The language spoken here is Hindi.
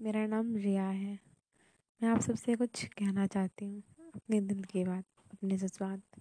मेरा नाम रिया है। मैं आप सबसे कुछ कहना चाहती हूँ, अपने दिल की बात, अपने जज़्बात।